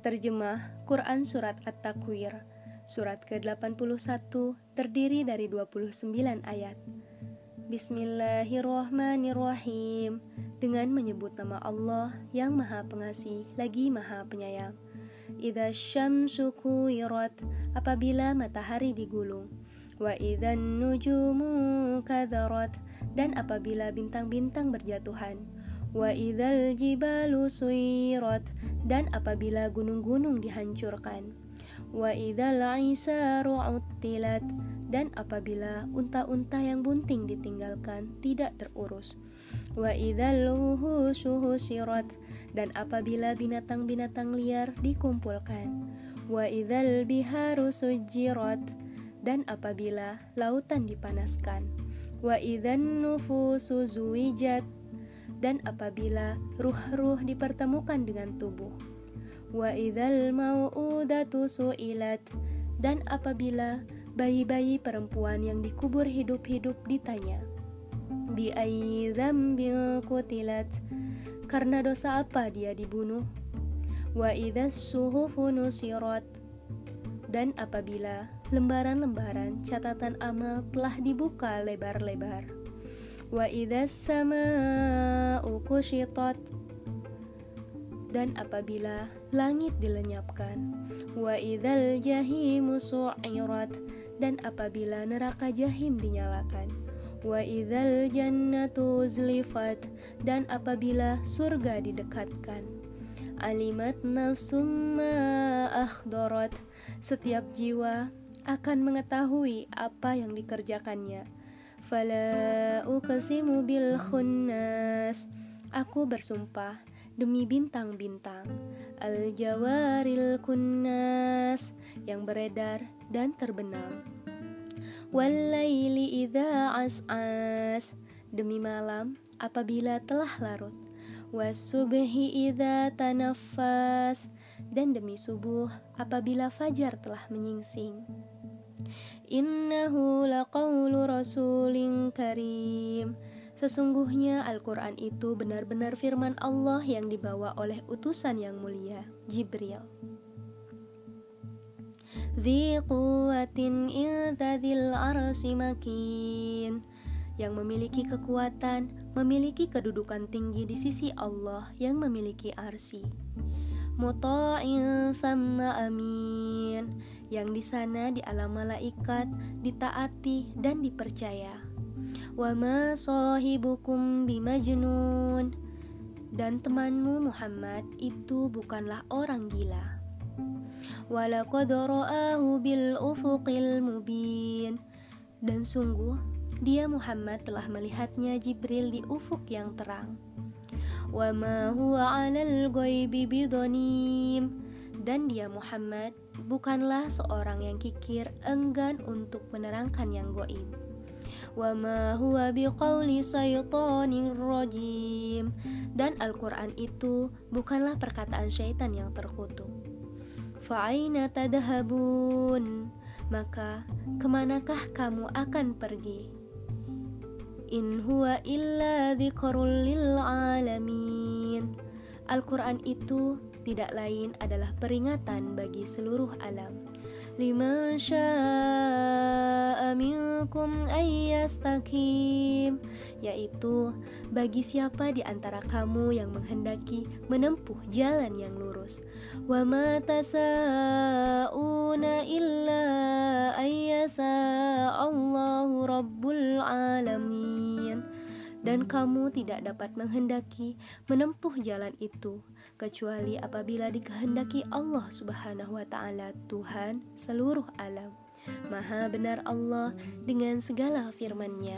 Terjemah Quran Surat At-Takwir Surat ke-81 terdiri dari 29 ayat. Bismillahirrohmanirrohim Dengan menyebut nama Allah yang maha pengasih lagi maha penyayang. Idza syamsu kuwirat apabila matahari digulung. Wa idzan nujumu kadharat dan apabila bintang-bintang berjatuhan. Wa idzal jibalu suyirat dan apabila gunung-gunung dihancurkan. Wa idzal isaru dan apabila unta-unta yang bunting ditinggalkan tidak terurus. Wa idzal husirat dan apabila binatang-binatang liar dikumpulkan. Wa idzal biharu sujirat dan apabila lautan dipanaskan. Wa idzan nufusu zuwijat dan apabila ruh-ruh dipertemukan dengan tubuh. Wa idzal mau'udatu su'ilat dan apabila bayi-bayi perempuan yang dikubur hidup-hidup ditanya. Bi dzambin qutilat karena dosa apa dia dibunuh? Wa idzas suhufu nusirat dan apabila lembaran-lembaran catatan amal telah dibuka lebar-lebar idzas sama'u kushitat dan apabila langit dilenyapkan wa idzal jahimu su'irat. Dan apabila neraka jahim dinyalakan wa idzal jannatu uzlifat. Dan apabila surga didekatkan alimat nafsum ma akhdarat. Setiap jiwa akan mengetahui apa yang dikerjakannya Fala uqsimu bil khunnas. Aku bersumpah demi bintang-bintang Al-jawaril kunnas Yang beredar dan terbenam. Wallayli idha as'as Demi malam apabila telah larut. Wasubhi idha tanafas Dan demi subuh apabila fajar telah menyingsing Innahu laqawlu rasulin karim Sesungguhnya Al-Quran itu benar-benar firman Allah yang dibawa oleh utusan yang mulia, Jibril. Dhi quwatin intadil arsi makin Yang memiliki kekuatan, memiliki kedudukan tinggi di sisi Allah yang memiliki arsi. Muta'in sama amin yang di sana di alam malaikat ditaati dan dipercaya. Wa ma sahibukum bimajnun dan temanmu Muhammad itu bukanlah orang gila. Walaqad ra'ahu bil ufuqil mubin dan sungguh dia Muhammad telah melihatnya Jibril di ufuk yang terang. Wa ma huwa 'alal ghaibi bidanim dan dia Muhammad bukanlah seorang yang kikir enggan untuk menerangkan yang goib. Huwa biqauli syaitanir rajim dan Al-Qur'an itu bukanlah perkataan syaitan yang terkutuk. Tadhabun maka ke manakah kamu akan pergi? In huwa illa dzikrul lil alamin. Al-Quran itu tidak lain adalah peringatan bagi seluruh alam. Liman syaa minkum ayyastakim yaitu bagi siapa di antara kamu yang menghendaki menempuh jalan yang lurus. Wa ma tasauna illa ayyasa Allahu rabbul alamin dan kamu tidak dapat menghendaki menempuh jalan itu kecuali apabila dikehendaki Allah Subhanahu wa taala Tuhan seluruh alam. Maha benar Allah dengan segala firman-Nya.